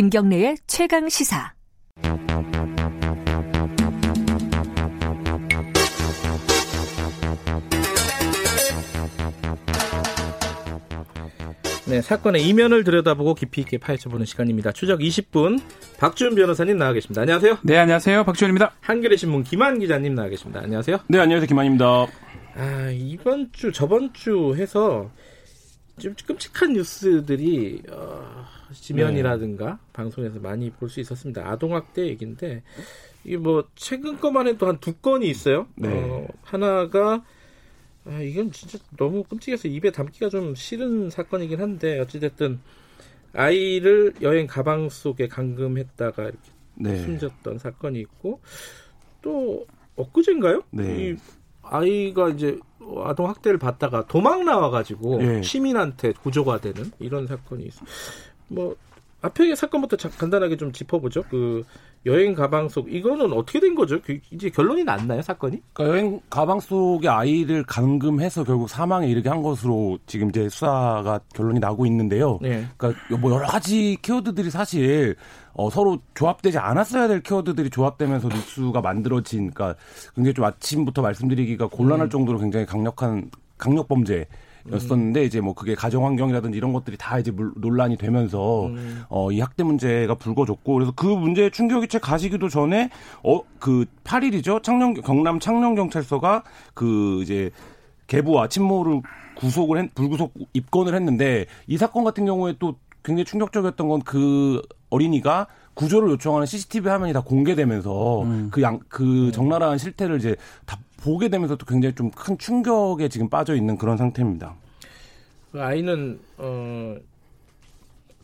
김경래의 최강 시사. 네, 사건의 이면을 들여다보고 깊이 있게 파헤쳐보는 시간입니다. 추적 20분 박주현 변호사님 나와 계십니다. 안녕하세요. 네, 안녕하세요. 박주현입니다. 한겨레 신문 김한 기자님 나와 계십니다. 안녕하세요. 네, 안녕하세요. 김한입니다. 아, 이번 주 저번 주 해서 좀 끔찍한 뉴스들이 어, 지면이라든가 네. 방송에서 많이 볼 수 있었습니다. 아동학대 얘기인데 이게 뭐 최근 것만 해도 한 두 건이 있어요. 네. 어, 하나가 아, 이건 진짜 너무 끔찍해서 입에 담기가 좀 싫은 사건이긴 한데 어찌됐든 아이를 여행 가방 속에 감금했다가 이렇게 네. 숨졌던 사건이 있고 또 엊그제인가요? 네. 이 아이가 이제 아동 학대를 받다가 도망 나와가지고 네. 시민한테 구조가 되는 이런 사건이 있어. 뭐 앞에 사건부터 간단하게 좀 짚어보죠. 그 여행 가방 속 이거는 어떻게 된 거죠? 그 이제 결론이 났나요 사건이? 그러니까 여행 가방 속에 아이를 감금해서 결국 사망에 이르게 한 것으로 지금 이제 수사가 결론이 나고 있는데요. 네. 그러니까 뭐 여러 가지 키워드들이 사실 어, 서로 조합되지 않았어야 될 키워드들이 조합되면서 뉴스가 만들어진, 그러니까 굉장히 좀 아침부터 말씀드리기가 곤란할 음. 정도로 굉장히 강력한 강력 범죄 였었는데 음. 이제 뭐 그게 가정 환경이라든지 이런 것들이 다 이제 물, 논란이 되면서 음. 어이 학대 문제가 불거졌고 그래서 그 문제에 충격이 채 가시기도 전에 어그 8일이죠 창녕 경남 창녕 경찰서가 그 이제 계부와 친모를 구속을 했, 불구속 입건을 했는데 이 사건 같은 경우에 또 굉장히 충격적이었던 건 그 어린이가 구조를 요청하는 CCTV 화면이 다 공개되면서 음. 그 양, 그 음. 적나라한 실태를 이제 다 보게 되면서 또 굉장히 좀 큰 충격에 지금 빠져 있는 그런 상태입니다. 그 아이는 어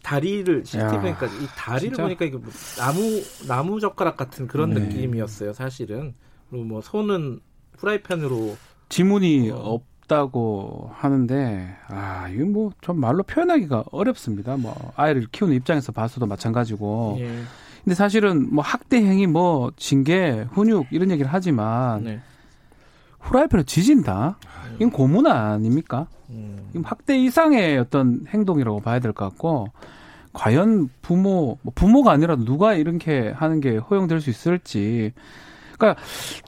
다리를 CCTV니까 이 다리를 진짜? 보니까 이게 뭐 나무 나무 젓가락 같은 그런 네. 느낌이었어요, 사실은. 그리고 뭐 손은 프라이팬으로 지문이 어. 없다고 하는데 아 이거 뭐좀 말로 표현하기가 어렵습니다. 뭐 아이를 키우는 입장에서 봐서도 마찬가지고. 예. 근데 사실은 뭐 학대 행위 뭐 징계 훈육 이런 얘기를 하지만 네. 후라이팬을 지진다. 이건 고문 아닙니까? 음. 이건 학대 이상의 어떤 행동이라고 봐야 될 것 같고 과연 부모 뭐 부모가 아니라도 누가 이렇게 하는 게 허용될 수 있을지 그러니까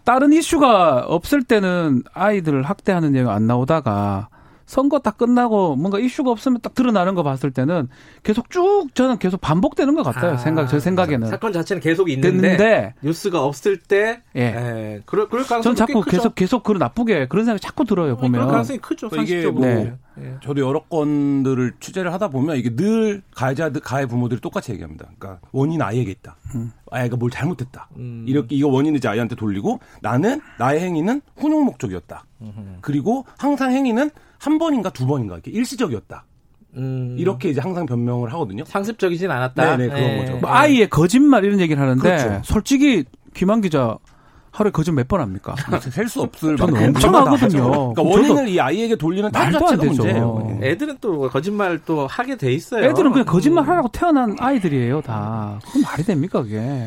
다른 이슈가 없을 때는 아이들을 학대하는 내용 안 나오다가 선거 딱 끝나고 뭔가 이슈가 없으면 딱 드러나는 거 봤을 때는 계속 쭉 저는 계속 반복되는 것 같아요. 아, 생각 제 생각에는 사건 자체는 계속 있는데 됐는데, 뉴스가 없을 때 예, 예 그럴 그럴 가능성이 전 자꾸 계속 계속 그런 나쁘게 그런 생각이 자꾸 들어요 보면 그럴 가능성이 크죠. 이게 뭐 네. 예. 저도 여러 건들을 취재를 하다 보면 이게 늘 가해자 가해 부모들이 똑같이 얘기합니다. 그러니까 원인 아이에게 있다. 음. 아이가 뭘 잘못했다. 음. 이렇게 이거 원인을 이제 아이한테 돌리고 나는 나의 행위는 훈육 목적이었다. 음. 그리고 항상 행위는 한 번인가 두 번인가 이렇게 일시적이었다. 음. 이렇게 이제 항상 변명을 하거든요. 상습적이진 않았다. 네네 그런 네. 거죠. 뭐 아이의 거짓말 이런 얘기를 하는데 그렇죠. 솔직히 김한 기자 하루에 거짓말 몇번 합니까? 셀 수 없을 저는 엄청 하거든요. 그러니까 원인을 이 아이에게 돌리는 탓 자체가 문제예요. 애들은 또 거짓말 또 하게 돼 있어요. 애들은 그냥 거짓말 하라고 태어난 아이들이에요, 다. 그럼 말이 됩니까, 그게?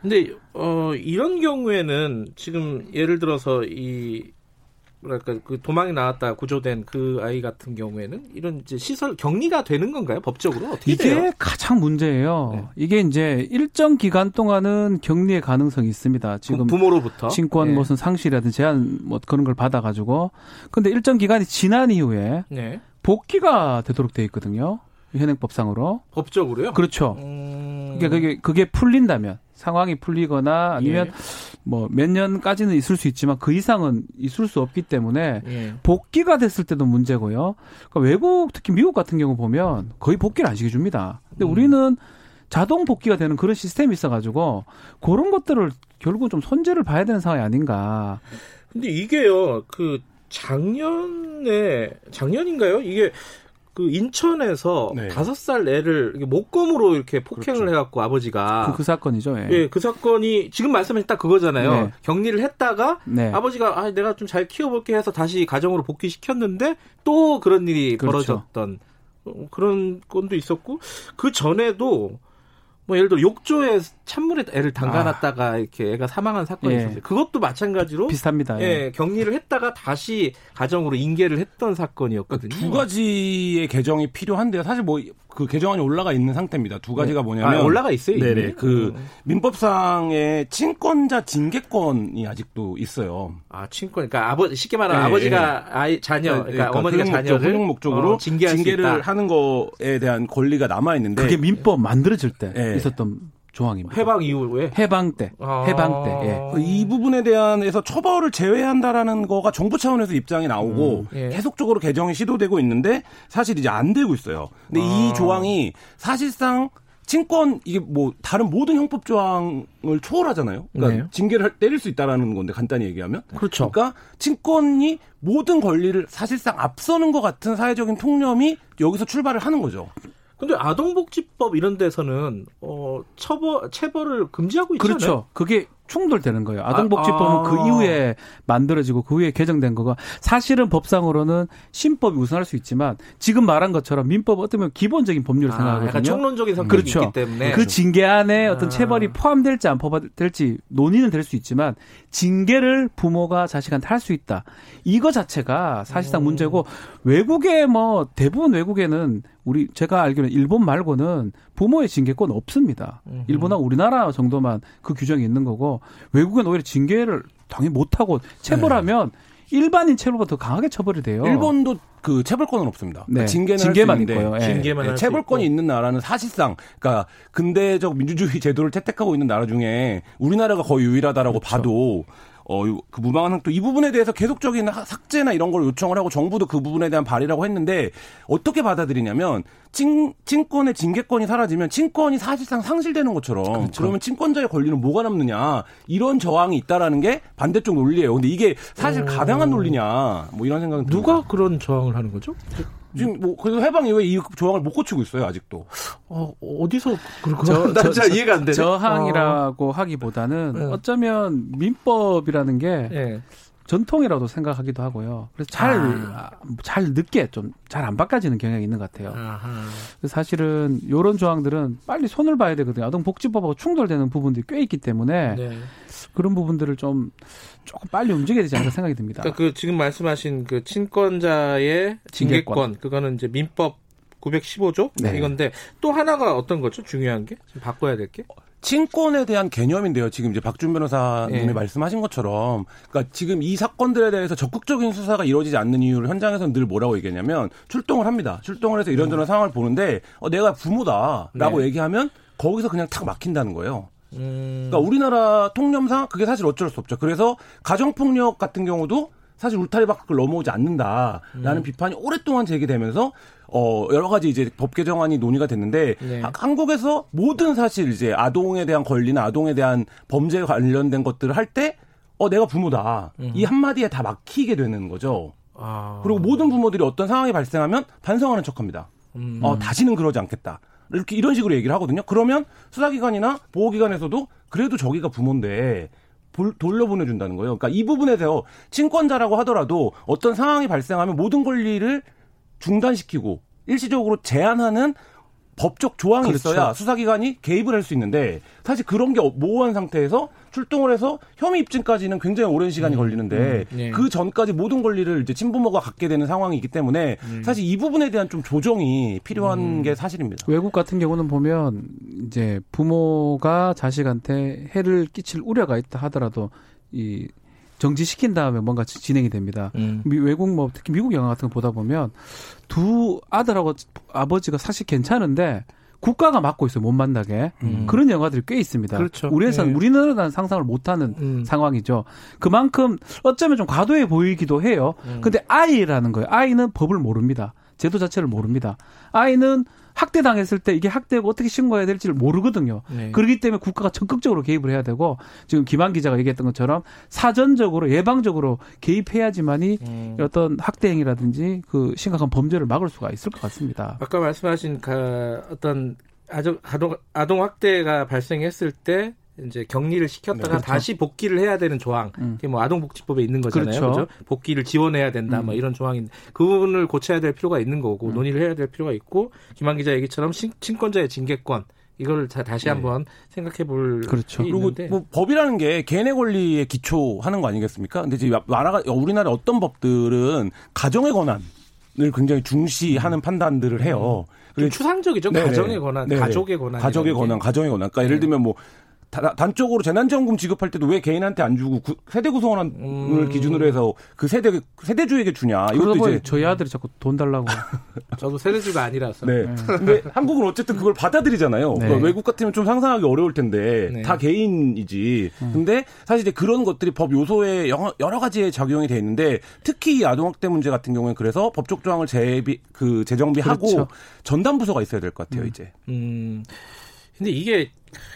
근데 어 이런 경우에는 지금 예를 들어서 이 뭐랄까 그 도망이 나왔다 구조된 그 아이 같은 경우에는 이런 이제 시설 격리가 되는 건가요 법적으로 어떻게 이게 돼요? 가장 문제예요. 네. 이게 이제 일정 기간 동안은 격리의 가능성이 있습니다. 지금 부모로부터 친권 네. 무슨 상실이라든 제한 뭐 그런 걸 받아가지고 근데 일정 기간이 지난 이후에 네. 복귀가 되도록 돼 있거든요. 현행법상으로 법적으로요? 그렇죠. 음... 그게 그게 그게 풀린다면 상황이 풀리거나 아니면 예. 뭐몇 년까지는 있을 수 있지만 그 이상은 있을 수 없기 때문에 예. 복귀가 됐을 때도 문제고요. 그러니까 외국 특히 미국 같은 경우 보면 거의 복귀를 안 시켜줍니다. 근데 음. 우리는 자동 복귀가 되는 그런 시스템이 있어가지고 그런 것들을 결국 좀 손재를 봐야 되는 상황이 아닌가. 근데 이게요, 그 작년에 작년인가요? 이게 그 인천에서 네. 다섯 네. 살 애를 목검으로 이렇게 폭행을 그렇죠. 해갖고 아버지가 그, 그 사건이죠. 예. 예. 그 사건이 지금 말씀하신 딱 그거잖아요. 네. 격리를 했다가 네. 아버지가 아 내가 좀 잘 키워볼게 해서 다시 가정으로 복귀시켰는데 또 그런 일이 그렇죠. 벌어졌던 어, 그런 건도 있었고 그 전에도 뭐 예를 들어 욕조에 찬물에 애를 담가놨다가 아. 이렇게 애가 사망한 사건이 예. 있었어요. 그것도 마찬가지로 비슷합니다. 예. 예. 격리를 했다가 다시 가정으로 인계를 했던 사건이었거든요. 두 가지의 개정이 필요한데요. 사실 뭐 그 개정안이 올라가 있는 상태입니다. 두 가지가 네. 뭐냐면 아, 올라가 있어요. 네네 이미? 그 음. 민법상의 친권자 징계권이 아직도 있어요. 아 친권 그러니까 아버 쉽게 말하면 네, 아버지가 아이 자녀 네, 그러니까, 그러니까 어머니가 자녀를 목적, 목적으로 어, 징계를 하는 거에 대한 권리가 남아 있는데 그게 민법 만들어질 때 네. 있었던 조항입니다. 해방 이후에 해방 때 아~ 해방 때 예. 그이 부분에 대한해서 처벌을 제외한다라는 거가 정부 차원에서 입장이 나오고 음, 예. 계속적으로 개정이 시도되고 있는데 사실 이제 안 되고 있어요. 근데 아~ 이 조항이 사실상 친권 이게 뭐 다른 모든 형법 조항을 초월하잖아요. 그러니까 네. 징계를 때릴 수 있다라는 건데 간단히 얘기하면 그렇죠. 그러니까 친권이 모든 권리를 사실상 앞서는 것 같은 사회적인 통념이 여기서 출발을 하는 거죠. 근데 아동복지법 이런 데서는 어 처벌 체벌을 금지하고 있잖아요. 그렇죠. 그게 충돌되는 거예요. 아동복지법은 아, 아. 그 이후에 만들어지고 그 후에 개정된 거가 사실은 법상으로는 신법이 우선할 수 있지만 지금 말한 것처럼 민법 어떻게 보면 기본적인 법률을 아, 생각하거든요. 약간 총론적인 성격이 그렇죠. 있기 때문에 그 징계 안에 어떤 아. 체벌이 포함될지 안 포함될지 논의는 될 수 있지만 징계를 부모가 자식한테 할 수 있다. 이거 자체가 사실상 오. 문제고 외국에 뭐 대부분 외국에는 우리 제가 알기로는 일본 말고는 부모의 징계권 없습니다. 일본하고 우리나라 정도만 그 규정이 있는 거고 외국은 오히려 징계를 당연히 못 하고 체벌하면 네. 일반인 체벌보다 더 강하게 처벌이 돼요. 일본도 그 체벌권은 없습니다. 그러니까 네. 징계는 징계만 있고요. 예. 징계만 네. 체벌권이 있는 나라는 사실상 그러니까 근대적 민주주의 제도를 채택하고 있는 나라 중에 우리나라가 거의 유일하다라고 그렇죠. 봐도 어, 그 무방한 행동 이 부분에 대해서 계속적인 삭제나 이런 걸 요청을 하고 정부도 그 부분에 대한 발의라고 했는데 어떻게 받아들이냐면 친, 친권의 징계권이 사라지면 친권이 사실상 상실되는 것처럼 그렇죠. 그러면 친권자의 권리는 뭐가 남느냐 이런 저항이 있다라는 게 반대쪽 논리예요. 근데 이게 사실 오. 가당한 논리냐 뭐 이런 생각은 누가 듭니다. 그런 저항을 하는 거죠? 지금 뭐 그래서 해방 이후에 이 조항을 못 고치고 있어요 아직도. 어 어디서 그렇게 난잘 이해가 안 돼. 저항이라고 어. 하기보다는 네. 어쩌면 민법이라는 게 네. 전통이라도 생각하기도 하고요. 그래서 잘잘 아. 늦게 좀 잘 안 바꿔지는 경향이 있는 것 같아요. 그래서 사실은 이런 조항들은 빨리 손을 봐야 되거든요. 아동복지법하고 충돌되는 부분들이 꽤 있기 때문에 네. 그런 부분들을 좀 조금 빨리 움직여야 되지 않을까 생각이 듭니다. 그러니까 그 지금 말씀하신 그 친권자의 징계권, 징계권. 그거는 이제 민법 915조 네. 이건데 또 하나가 어떤 거죠? 중요한 게 지금 바꿔야 될 게? 친권에 대한 개념인데요. 지금 이제 박준 변호사님이 네. 말씀하신 것처럼, 그러니까 지금 이 사건들에 대해서 적극적인 수사가 이루어지지 않는 이유를 현장에서는 늘 뭐라고 얘기하냐면 출동을 합니다. 출동을 해서 이런저런 음. 상황을 보는데, 어, 내가 부모다라고 네. 얘기하면 거기서 그냥 탁 막힌다는 거예요. 음. 그러니까 우리나라 통념상 그게 사실 어쩔 수 없죠. 그래서 가정폭력 같은 경우도 사실 울타리 밖을 넘어오지 않는다라는 음. 비판이 오랫동안 제기되면서 어 여러 가지 이제 법 개정안이 논의가 됐는데 네. 한국에서 모든 사실 이제 아동에 대한 권리나 아동에 대한 범죄 관련된 것들을 할 때 어 내가 부모다 음. 이 한마디에 다 막히게 되는 거죠. 아. 그리고 모든 부모들이 어떤 상황이 발생하면 반성하는 척 합니다. 음. 어 다시는 그러지 않겠다. 이렇게 이런 식으로 얘기를 하거든요. 그러면 수사기관이나 보호기관에서도 그래도 저기가 부모인데 돌려보내준다는 거예요. 그러니까 이 부분에 대해서 친권자라고 하더라도 어떤 상황이 발생하면 모든 권리를 중단시키고 일시적으로 제한하는 법적 조항이 그렇죠. 있어야 수사기관이 개입을 할 수 있는데 사실 그런 게 모호한 상태에서 출동을 해서 혐의 입증까지는 굉장히 오랜 시간이 음, 걸리는데 음, 네. 그 전까지 모든 권리를 이제 친부모가 갖게 되는 상황이기 때문에 음. 사실 이 부분에 대한 좀 조정이 필요한 음. 게 사실입니다. 외국 같은 경우는 보면 이제 부모가 자식한테 해를 끼칠 우려가 있다 하더라도 이 정지시킨 다음에 뭔가 진행이 됩니다. 음. 외국 뭐 특히 미국 영화 같은 거 보다 보면 두 아들하고 아버지가 사실 괜찮은데 국가가 맡고 있어요. 못 만나게. 음. 그런 영화들이 꽤 있습니다. 그렇죠. 우리에서는 네. 우리나라는 상상을 못 하는 음. 상황이죠. 그만큼 어쩌면 좀 과도해 보이기도 해요. 음. 근데 아이라는 거예요. 아이는 법을 모릅니다. 제도 자체를 모릅니다. 아이는 학대당했을 때 이게 학대고 어떻게 신고해야 될지를 모르거든요. 네. 그렇기 때문에 국가가 적극적으로 개입을 해야 되고 지금 김한 기자가 얘기했던 것처럼 사전적으로 예방적으로 개입해야지만이 음. 어떤 학대 행위라든지 그 심각한 범죄를 막을 수가 있을 것 같습니다. 아까 말씀하신 그 어떤 아동, 아동 학대가 발생했을 때 이제 격리를 시켰다가 네, 그렇죠. 다시 복귀를 해야 되는 조항, 음. 그게 뭐 아동복지법에 있는 거잖아요, 그렇죠. 그렇죠? 복귀를 지원해야 된다, 뭐 음. 뭐 이런 조항인데 그 부분을 고쳐야 될 필요가 있는 거고 음. 논의를 해야 될 필요가 있고 김한 기자 얘기처럼 신, 친권자의 징계권 이걸 다시 네. 한번 생각해 볼 그렇죠. 그리고 뭐 법이라는 게 개인의 권리에 기초하는 거 아니겠습니까? 근데 지금 나라가 우리나라 어떤 법들은 가정의 권한 을 굉장히 중시하는 판단들을 해요. 추상적이죠. 네네. 가정의 권한, 네네. 가족의 권한. 가족의 권한, 가정의 권한. 그러니까 예를 네. 들면 뭐 단적으로 재난지원금 지급할 때도 왜 개인한테 안 주고 구, 세대 구성원을 음. 기준으로 해서 그 세대 세대주에게 주냐. 이것도 이제 저희 아들이 자꾸 돈 달라고. 저도 세대주가 아니라서. 네. 네. 근데 한국은 어쨌든 그걸 받아들이잖아요. 네. 그러니까 외국 같으면 좀 상상하기 어려울 텐데 네. 다 개인이지. 음. 근데 사실 이제 그런 것들이 법 요소에 여러 가지의 작용이 돼 있는데 특히 아동학대 문제 같은 경우에 그래서 법적 조항을 재비 그 재정비하고 그렇죠. 전담 부서가 있어야 될 것 같아요, 음. 이제. 음. 근데 이게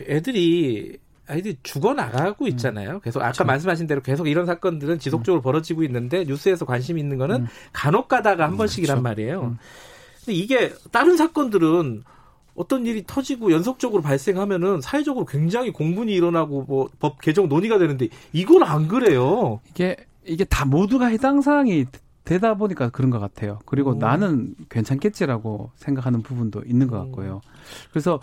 애들이 아이들이 죽어나가고 음. 있잖아요. 계속 아까 그렇죠. 말씀하신 대로 계속 이런 사건들은 지속적으로 음. 벌어지고 있는데 뉴스에서 관심 있는 거는 음. 간혹 가다가 한 음, 번씩이란 그렇죠. 말이에요. 음. 근데 이게 다른 사건들은 어떤 일이 터지고 연속적으로 발생하면은 사회적으로 굉장히 공분이 일어나고 뭐 법 개정 논의가 되는데 이건 안 그래요. 이게 이게 다 모두가 해당 사항이 되다 보니까 그런 것 같아요. 그리고 오. 나는 괜찮겠지라고 생각하는 부분도 있는 것 같고요. 그래서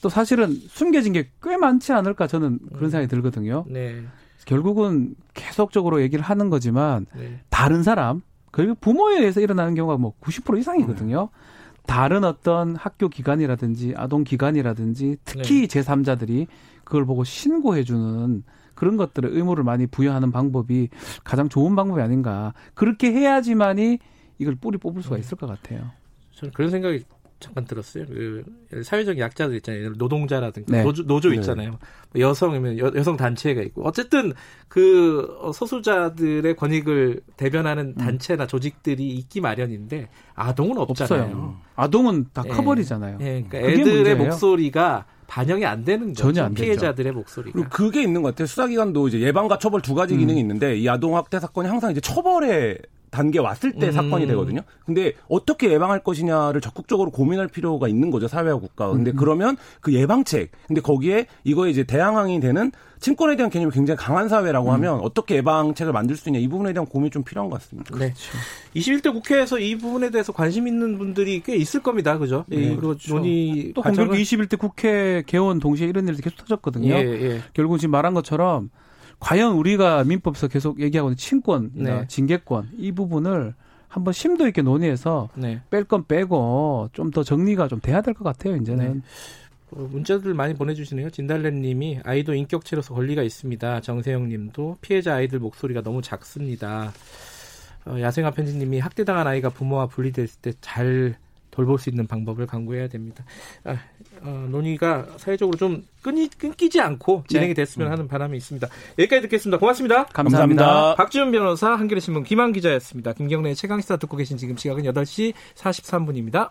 또 사실은 숨겨진 게 꽤 많지 않을까 저는 그런 음. 생각이 들거든요. 네. 결국은 계속적으로 얘기를 하는 거지만 네. 다른 사람 그리고 부모에 의해서 일어나는 경우가 뭐 90% 이상이거든요. 다른 어떤 학교 기관이라든지 아동 기관이라든지 특히 네. 제3자들이 그걸 보고 신고해 주는 그런 것들을 의무를 많이 부여하는 방법이 가장 좋은 방법이 아닌가. 그렇게 해야지만이 이걸 뿌리 뽑을 수가 있을 것 같아요. 저는 그런 생각이 잠깐 들었어요. 그 사회적 약자들 있잖아요. 노동자라든가 네. 노조, 노조 네. 있잖아요. 네. 여성이면 여, 성 단체가 있고 어쨌든 그 소수자들의 권익을 대변하는 음. 단체나 조직들이 있기 마련인데 아동은 없잖아요. 없어요. 아동은 다 네. 커버리잖아요. 네. 그러니까 애들의 문제예요. 목소리가 반영이 안 되는 거죠. 전혀 안 피해자들의 되죠. 목소리가. 그리고 그게 있는 것 같아요. 수사기관도 이제 예방과 처벌 두 가지 음. 기능이 있는데 이 아동 학대 사건이 항상 이제 처벌에 단계 왔을 때 음. 사건이 되거든요. 근데 어떻게 예방할 것이냐를 적극적으로 고민할 필요가 있는 거죠. 사회와 국가. 근데 음. 그러면 그 예방책. 근데 거기에 이거에 이제 대항항이 되는 친권에 대한 개념이 굉장히 강한 사회라고 음. 하면 어떻게 예방책을 만들 수 있냐 이 부분에 대한 고민이 좀 필요한 것 같습니다. 네. 21대 국회에서 이 부분에 대해서 관심 있는 분들이 꽤 있을 겁니다. 그죠? 네, 이거 그렇죠. 논의 또 공교롭 21대 국회 개원 동시에 이런 일이 계속 터졌거든요. 예, 예. 결국 지금 말한 것처럼 과연 우리가 민법에서 계속 얘기하고 있는 친권, 네. 징계권 이 부분을 한번 심도 있게 논의해서 네. 뺄건 빼고 좀 더 정리가 좀 돼야 될 것 같아요. 이제는. 네. 어, 문자들 많이 보내주시네요. 진달래님이 아이도 인격체로서 권리가 있습니다. 정세영님도 피해자 아이들 목소리가 너무 작습니다. 어, 야생아 편지님이 학대당한 아이가 부모와 분리됐을 때 잘 돌볼 수 있는 방법을 강구해야 됩니다. 아, 어, 논의가 사회적으로 좀 끊이, 끊기지 않고 진행이 네. 됐으면 네. 하는 바람이 있습니다. 여기까지 듣겠습니다. 고맙습니다. 감사합니다. 감사합니다. 박지훈 변호사, 한겨레신문 김한 기자였습니다. 김경래의 최강시사 듣고 계신 지금 시각은 8시 43분입니다.